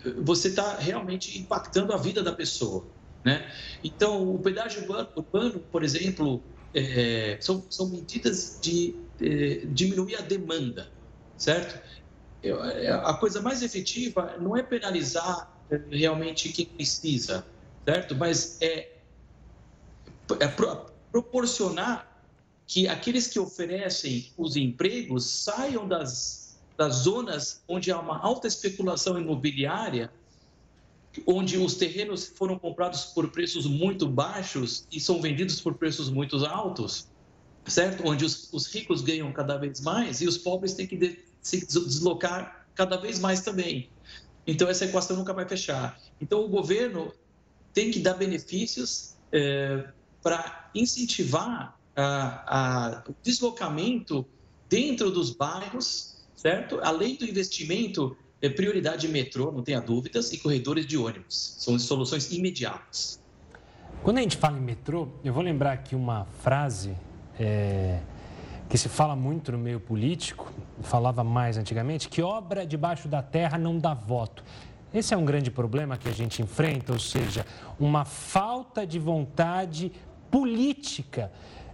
eh, você está realmente impactando a vida da pessoa. Né? Então, o pedágio urbano, urbano por exemplo, é, são, são medidas de é, diminuir a demanda, certo? É, a coisa mais efetiva não é penalizar é, realmente quem precisa, certo? Mas é, é pro, proporcionar que aqueles que oferecem os empregos saiam das, das zonas onde há uma alta especulação imobiliária onde os terrenos foram comprados por preços muito baixos e são vendidos por preços muito altos, certo? Onde os, os ricos ganham cada vez mais e os pobres têm que de, se deslocar cada vez mais também. Então, essa equação nunca vai fechar. Então, o governo tem que dar benefícios é, para incentivar a, a, o deslocamento dentro dos bairros, certo? Além do investimento é prioridade metrô, não tenha dúvidas, e corredores de ônibus. São soluções imediatas. Quando a gente fala em metrô, eu vou lembrar aqui uma frase é, que se fala muito no meio político, falava mais antigamente, que obra debaixo da terra não dá voto. Esse é um grande problema que a gente enfrenta, ou seja, uma falta de vontade política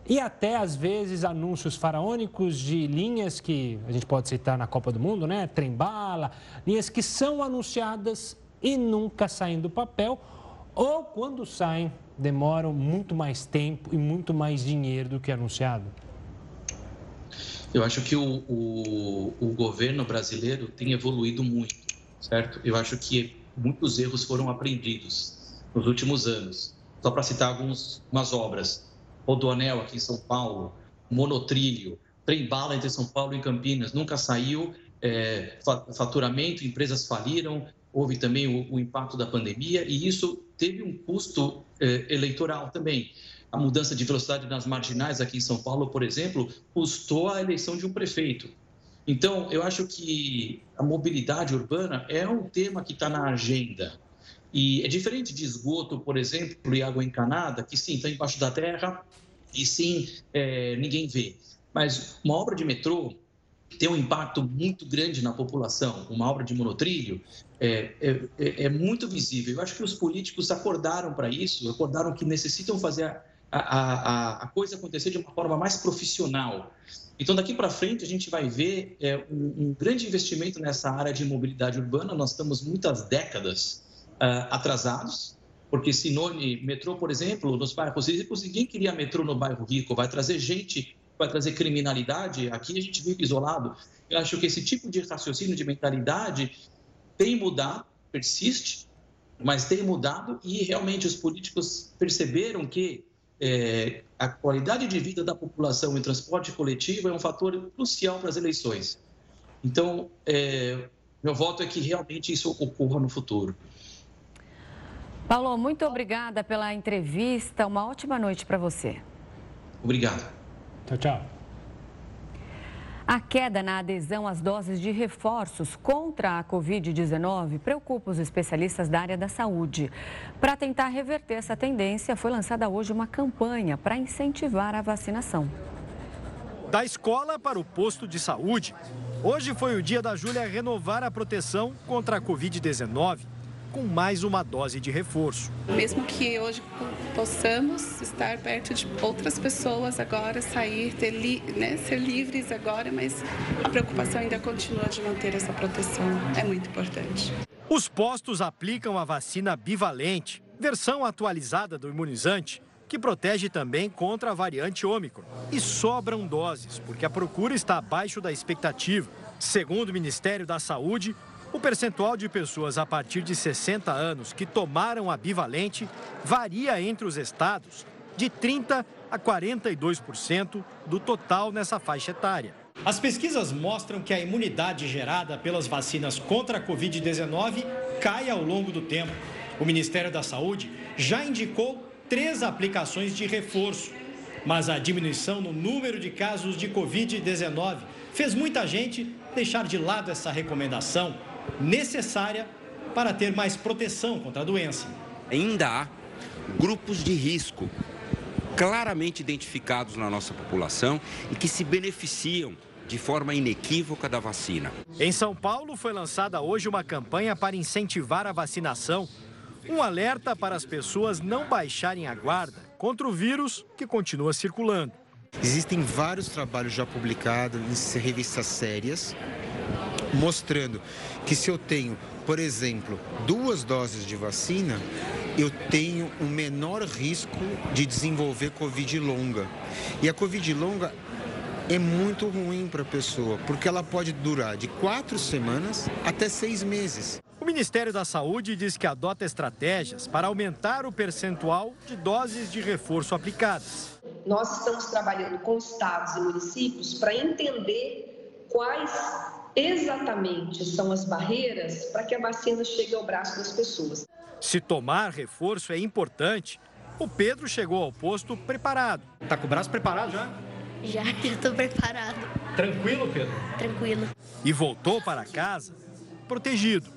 e até às vezes anúncios faraônicos de linhas que a gente pode citar na Copa do Mundo, né? Trem-bala, linhas que são anunciadas e nunca saem do papel, ou quando saem, demoram muito mais tempo e muito mais dinheiro do que anunciado. Eu acho que o, o, o governo brasileiro tem evoluído muito, certo? Eu acho que muitos erros foram aprendidos nos últimos anos. Só para citar algumas obras Rodoanel aqui em São Paulo, monotrilho, trem-bala entre São Paulo e Campinas, nunca saiu, é, faturamento, empresas faliram, houve também o, o impacto da pandemia e isso teve um custo eh, eleitoral também. A mudança de velocidade nas marginais aqui em São Paulo, por exemplo, custou a eleição de um prefeito. Então, eu acho que a mobilidade urbana é um tema que está na agenda. E é diferente de esgoto, por exemplo, e água encanada, que sim, está embaixo da terra e sim, é, ninguém vê. Mas uma obra de metrô, tem um impacto muito grande na população, uma obra de monotrilho, é, é, é, é muito visível. Eu acho que os políticos acordaram para isso, acordaram que necessitam fazer a, a, a, coisa acontecer de uma forma mais profissional. Então, daqui para frente, a gente vai ver é, um, um, grande investimento nessa área de mobilidade urbana. Nós estamos muitas décadas atrasados, porque Sinone, metrô, por exemplo, nos bairros ricos, ninguém queria metrô no bairro rico, vai trazer gente vai trazer criminalidade, aqui a gente vive isolado. Eu acho que esse tipo de raciocínio, de mentalidade, tem mudado, persiste, mas tem mudado e realmente os políticos perceberam que é, a qualidade de vida da população em transporte coletivo é um fator crucial para as eleições. Então, é, meu voto é que realmente isso ocorra no futuro. Paulo, muito obrigada pela entrevista. Uma ótima noite para você. Obrigado. Tchau, tchau. A queda na adesão às doses de reforços contra a Covid-19 preocupa os especialistas da área da saúde. Para tentar reverter essa tendência, foi lançada hoje uma campanha para incentivar a vacinação. Da escola para o posto de saúde. Hoje foi o dia da Júlia renovar a proteção contra a Covid-19 com mais uma dose de reforço. Mesmo que hoje possamos estar perto de outras pessoas agora, sair, li, né, ser livres agora, mas a preocupação ainda continua de manter essa proteção. É muito importante. Os postos aplicam a vacina bivalente, versão atualizada do imunizante, que protege também contra a variante Ômicron. E sobram doses, porque a procura está abaixo da expectativa. Segundo o Ministério da Saúde, o percentual de pessoas a partir de 60 anos que tomaram a bivalente varia entre os estados de 30 a 42% do total nessa faixa etária. As pesquisas mostram que a imunidade gerada pelas vacinas contra a Covid-19 cai ao longo do tempo. O Ministério da Saúde já indicou três aplicações de reforço, mas a diminuição no número de casos de Covid-19 fez muita gente deixar de lado essa recomendação necessária para ter mais proteção contra a doença. Ainda há grupos de risco claramente identificados na nossa população e que se beneficiam de forma inequívoca da vacina. Em São Paulo foi lançada hoje uma campanha para incentivar a vacinação. Um alerta para as pessoas não baixarem a guarda contra o vírus que continua circulando. Existem vários trabalhos já publicados em revistas sérias mostrando que se eu tenho, por exemplo, duas doses de vacina, eu tenho um menor risco de desenvolver Covid longa. E a Covid longa é muito ruim para a pessoa, porque ela pode durar de quatro semanas até seis meses. O Ministério da Saúde diz que adota estratégias para aumentar o percentual de doses de reforço aplicadas. Nós estamos trabalhando com estados e municípios para entender quais exatamente são as barreiras para que a vacina chegue ao braço das pessoas. Se tomar reforço é importante, o Pedro chegou ao posto preparado. Tá com o braço preparado já? Já, já estou preparado. Tranquilo, Pedro? Tranquilo. E voltou para casa protegido.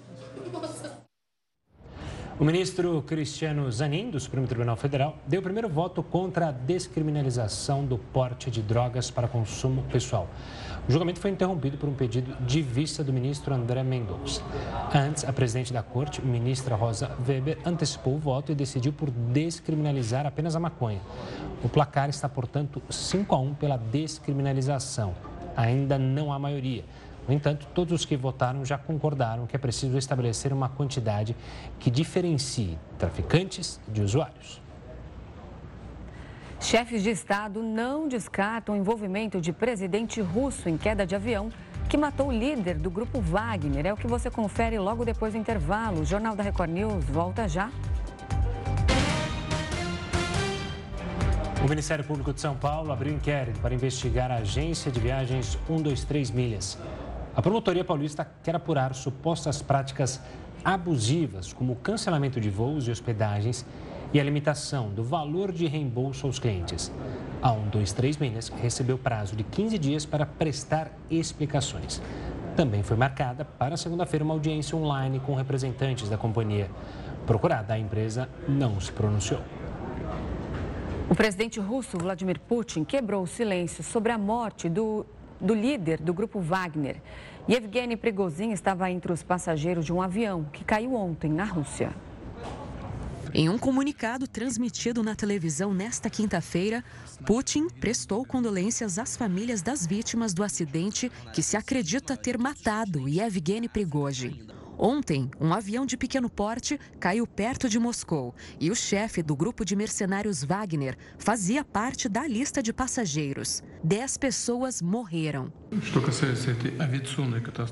O ministro Cristiano Zanin, do Supremo Tribunal Federal, deu o primeiro voto contra a descriminalização do porte de drogas para consumo pessoal. O julgamento foi interrompido por um pedido de vista do ministro André Mendonça. Antes, a presidente da corte, ministra Rosa Weber, antecipou o voto e decidiu por descriminalizar apenas a maconha. O placar está, portanto, 5 a 1 pela descriminalização. Ainda não há maioria. No entanto, todos os que votaram já concordaram que é preciso estabelecer uma quantidade que diferencie traficantes de usuários. Chefes de Estado não descartam o envolvimento de presidente russo em queda de avião que matou o líder do grupo Wagner. É o que você confere logo depois do intervalo. O Jornal da Record News volta já. O Ministério Público de São Paulo abriu inquérito para investigar a agência de viagens 123 Milhas. A promotoria paulista quer apurar supostas práticas abusivas, como o cancelamento de voos e hospedagens e a limitação do valor de reembolso aos clientes. A 123 recebeu prazo de 15 dias para prestar explicações. Também foi marcada para segunda-feira uma audiência online com representantes da companhia. Procurada, a empresa não se pronunciou. O presidente russo Vladimir Putin quebrou o silêncio sobre a morte do, do líder do grupo Wagner. Yevgeny Prigozhin estava entre os passageiros de um avião que caiu ontem na Rússia. Em um comunicado transmitido na televisão nesta quinta-feira, Putin prestou condolências às famílias das vítimas do acidente que se acredita ter matado Yevgeny Prigozhin. Ontem, um avião de pequeno porte caiu perto de Moscou e o chefe do grupo de mercenários Wagner fazia parte da lista de passageiros. Dez pessoas morreram.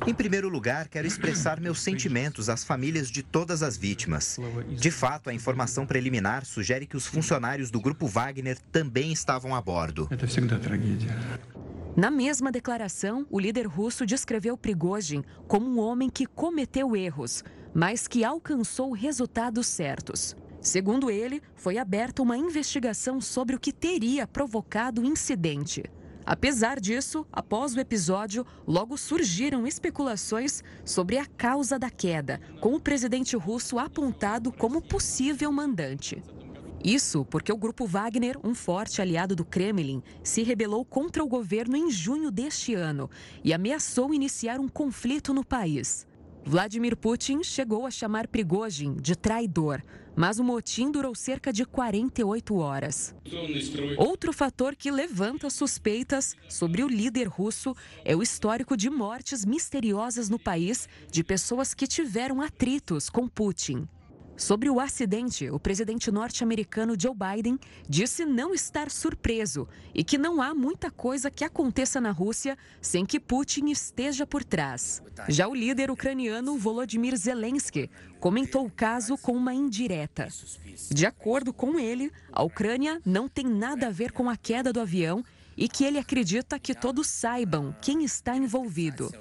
Em primeiro lugar, quero expressar meus sentimentos às famílias de todas as vítimas. De fato, a informação preliminar sugere que os funcionários do grupo Wagner também estavam a bordo. Na mesma declaração, o líder russo descreveu Prigozhin como um homem que cometeu erros, mas que alcançou resultados certos. Segundo ele, foi aberta uma investigação sobre o que teria provocado o incidente. Apesar disso, após o episódio, logo surgiram especulações sobre a causa da queda, com o presidente russo apontado como possível mandante. Isso porque o grupo Wagner, um forte aliado do Kremlin, se rebelou contra o governo em junho deste ano e ameaçou iniciar um conflito no país. Vladimir Putin chegou a chamar Prigozhin de traidor, mas o motim durou cerca de 48 horas. Outro fator que levanta suspeitas sobre o líder russo é o histórico de mortes misteriosas no país de pessoas que tiveram atritos com Putin. Sobre o acidente, o presidente norte-americano Joe Biden disse não estar surpreso e que não há muita coisa que aconteça na Rússia sem que Putin esteja por trás. Já o líder ucraniano Volodymyr Zelensky comentou o caso com uma indireta. De acordo com ele, a Ucrânia não tem nada a ver com a queda do avião e que ele acredita que todos saibam quem está envolvido.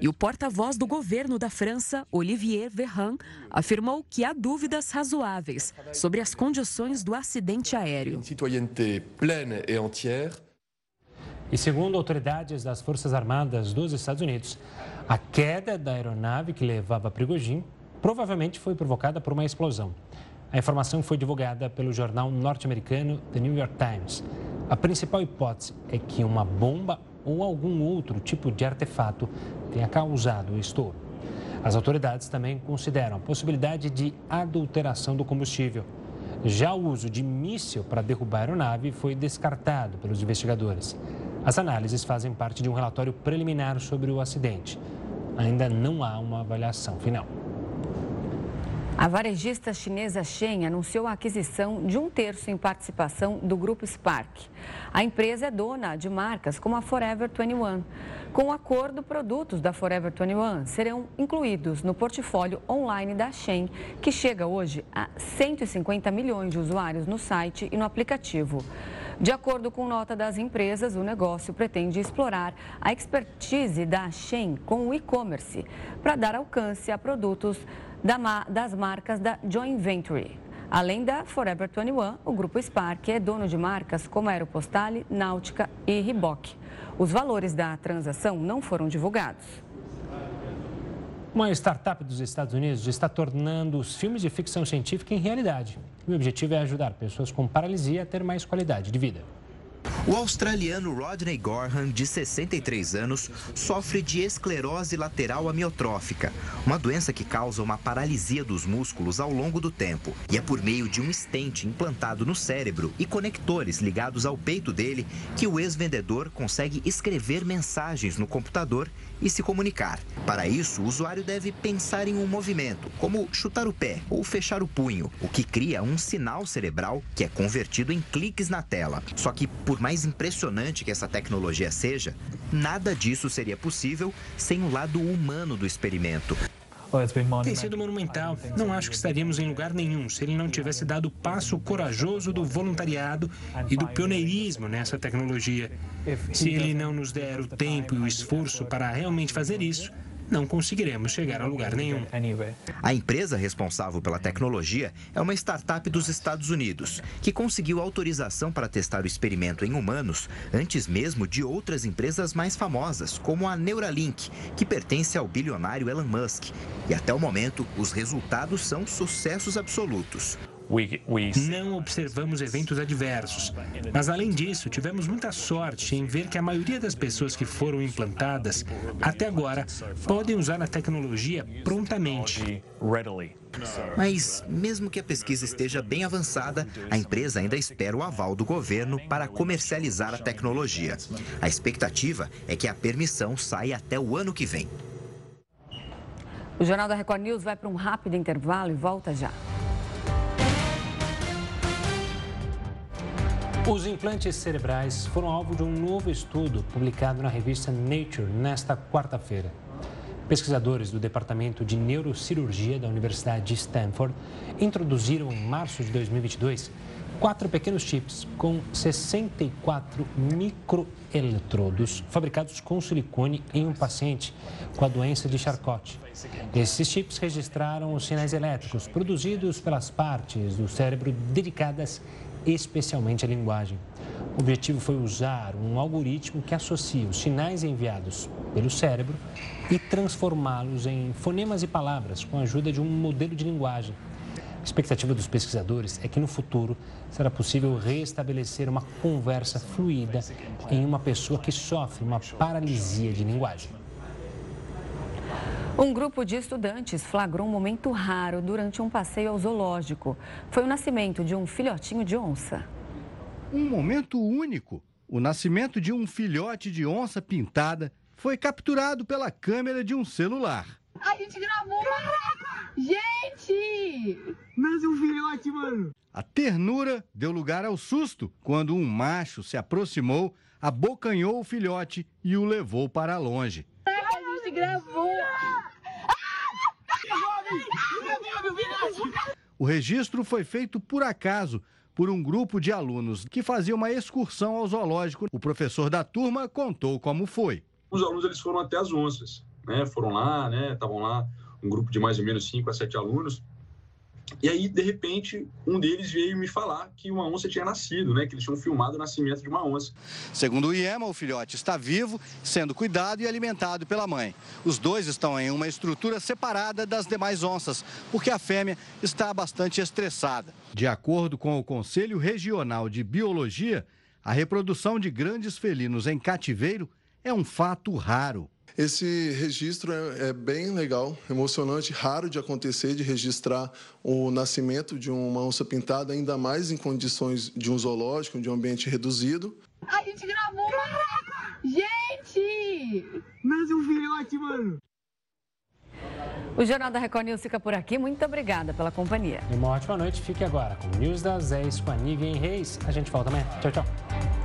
E o porta-voz do governo da França, Olivier Véran, afirmou que há dúvidas razoáveis sobre as condições do acidente aéreo. E segundo autoridades das Forças Armadas dos Estados Unidos, a queda da aeronave que levava Prigogine provavelmente foi provocada por uma explosão. A informação foi divulgada pelo jornal norte-americano The New York Times. A principal hipótese é que uma bomba ou algum outro tipo de artefato tenha causado o estouro. As autoridades também consideram a possibilidade de adulteração do combustível. Já o uso de míssil para derrubar a aeronave foi descartado pelos investigadores. As análises fazem parte de um relatório preliminar sobre o acidente. Ainda não há uma avaliação final. A varejista chinesa Shen anunciou a aquisição de um terço em participação do grupo Spark. A empresa é dona de marcas como a Forever 21. Com o acordo, produtos da Forever 21 serão incluídos no portfólio online da Shen, que chega hoje a 150 milhões de usuários no site e no aplicativo. De acordo com nota das empresas, o negócio pretende explorar a expertise da Shen com o e-commerce para dar alcance a produtos das marcas da Joint Venture. Além da Forever 21, o grupo Spark é dono de marcas como Aeropostale, Náutica e Reebok. Os valores da transação não foram divulgados. Uma startup dos Estados Unidos está tornando os filmes de ficção científica em realidade. O objetivo é ajudar pessoas com paralisia a ter mais qualidade de vida. O australiano Rodney Gorham, de 63 anos, sofre de esclerose lateral amiotrófica, uma doença que causa uma paralisia dos músculos ao longo do tempo. E é por meio de um estente implantado no cérebro e conectores ligados ao peito dele que o ex-vendedor consegue escrever mensagens no computador e se comunicar. Para isso, o usuário deve pensar em um movimento, como chutar o pé ou fechar o punho, o que cria um sinal cerebral que é convertido em cliques na tela. Só que, por mais impressionante que essa tecnologia seja, nada disso seria possível sem o lado humano do experimento. Tem sido monumental. Não acho que estaríamos em lugar nenhum se ele não tivesse dado o passo corajoso do voluntariado e do pioneirismo nessa tecnologia. Se ele não nos der o tempo e o esforço para realmente fazer isso, não conseguiremos chegar a lugar nenhum. A empresa responsável pela tecnologia é uma startup dos Estados Unidos, que conseguiu autorização para testar o experimento em humanos antes mesmo de outras empresas mais famosas, como a Neuralink, que pertence ao bilionário Elon Musk. E até o momento, os resultados são sucessos absolutos. Não observamos eventos adversos, mas além disso, tivemos muita sorte em ver que a maioria das pessoas que foram implantadas até agora podem usar a tecnologia prontamente. Mas, mesmo que a pesquisa esteja bem avançada, a empresa ainda espera o aval do governo para comercializar a tecnologia. A expectativa é que a permissão saia até o ano que vem. O Jornal da Record News vai para um rápido intervalo e volta já. Os implantes cerebrais foram alvo de um novo estudo publicado na revista Nature nesta quarta-feira. Pesquisadores do Departamento de Neurocirurgia da Universidade de Stanford introduziram em março de 2022 quatro pequenos chips com 64 microeletrodos fabricados com silicone em um paciente com a doença de Charcot. Esses chips registraram os sinais elétricos produzidos pelas partes do cérebro dedicadas especialmente a linguagem. O objetivo foi usar um algoritmo que associa os sinais enviados pelo cérebro e transformá-los em fonemas e palavras com a ajuda de um modelo de linguagem. A expectativa dos pesquisadores é que no futuro será possível restabelecer uma conversa fluida em uma pessoa que sofre uma paralisia de linguagem. Um grupo de estudantes flagrou um momento raro durante um passeio ao zoológico. Foi o nascimento de um filhotinho de onça. Um momento único. O nascimento de um filhote de onça pintada foi capturado pela câmera de um celular. A gente gravou Gente! Nasce um filhote, mano! A ternura deu lugar ao susto quando um macho se aproximou, abocanhou o filhote e o levou para longe. Gravou! O registro foi feito por acaso por um grupo de alunos que fazia uma excursão ao zoológico. O professor da turma contou como foi. Os alunos eles foram até as onças, né? Foram lá, né? Estavam lá um grupo de mais ou menos 5 a 7 alunos e aí, de repente, um deles veio me falar que uma onça tinha nascido, né? Que eles tinham filmado o nascimento de uma onça. Segundo o IEMA, o filhote está vivo, sendo cuidado e alimentado pela mãe. Os dois estão em uma estrutura separada das demais onças, porque a fêmea está bastante estressada. De acordo com o Conselho Regional de Biologia, a reprodução de grandes felinos em cativeiro é um fato raro. Esse registro é, é, bem legal, emocionante, raro de acontecer, de registrar o nascimento de uma onça pintada, ainda mais em condições de um zoológico, de um ambiente reduzido. A gente gravou! Gente! Nasce um filhote, mano! O Jornal da Record News fica por aqui. Muito obrigada pela companhia. Uma ótima noite. Fique agora com o News das 10 com a Reis. A gente volta amanhã. Tchau, tchau.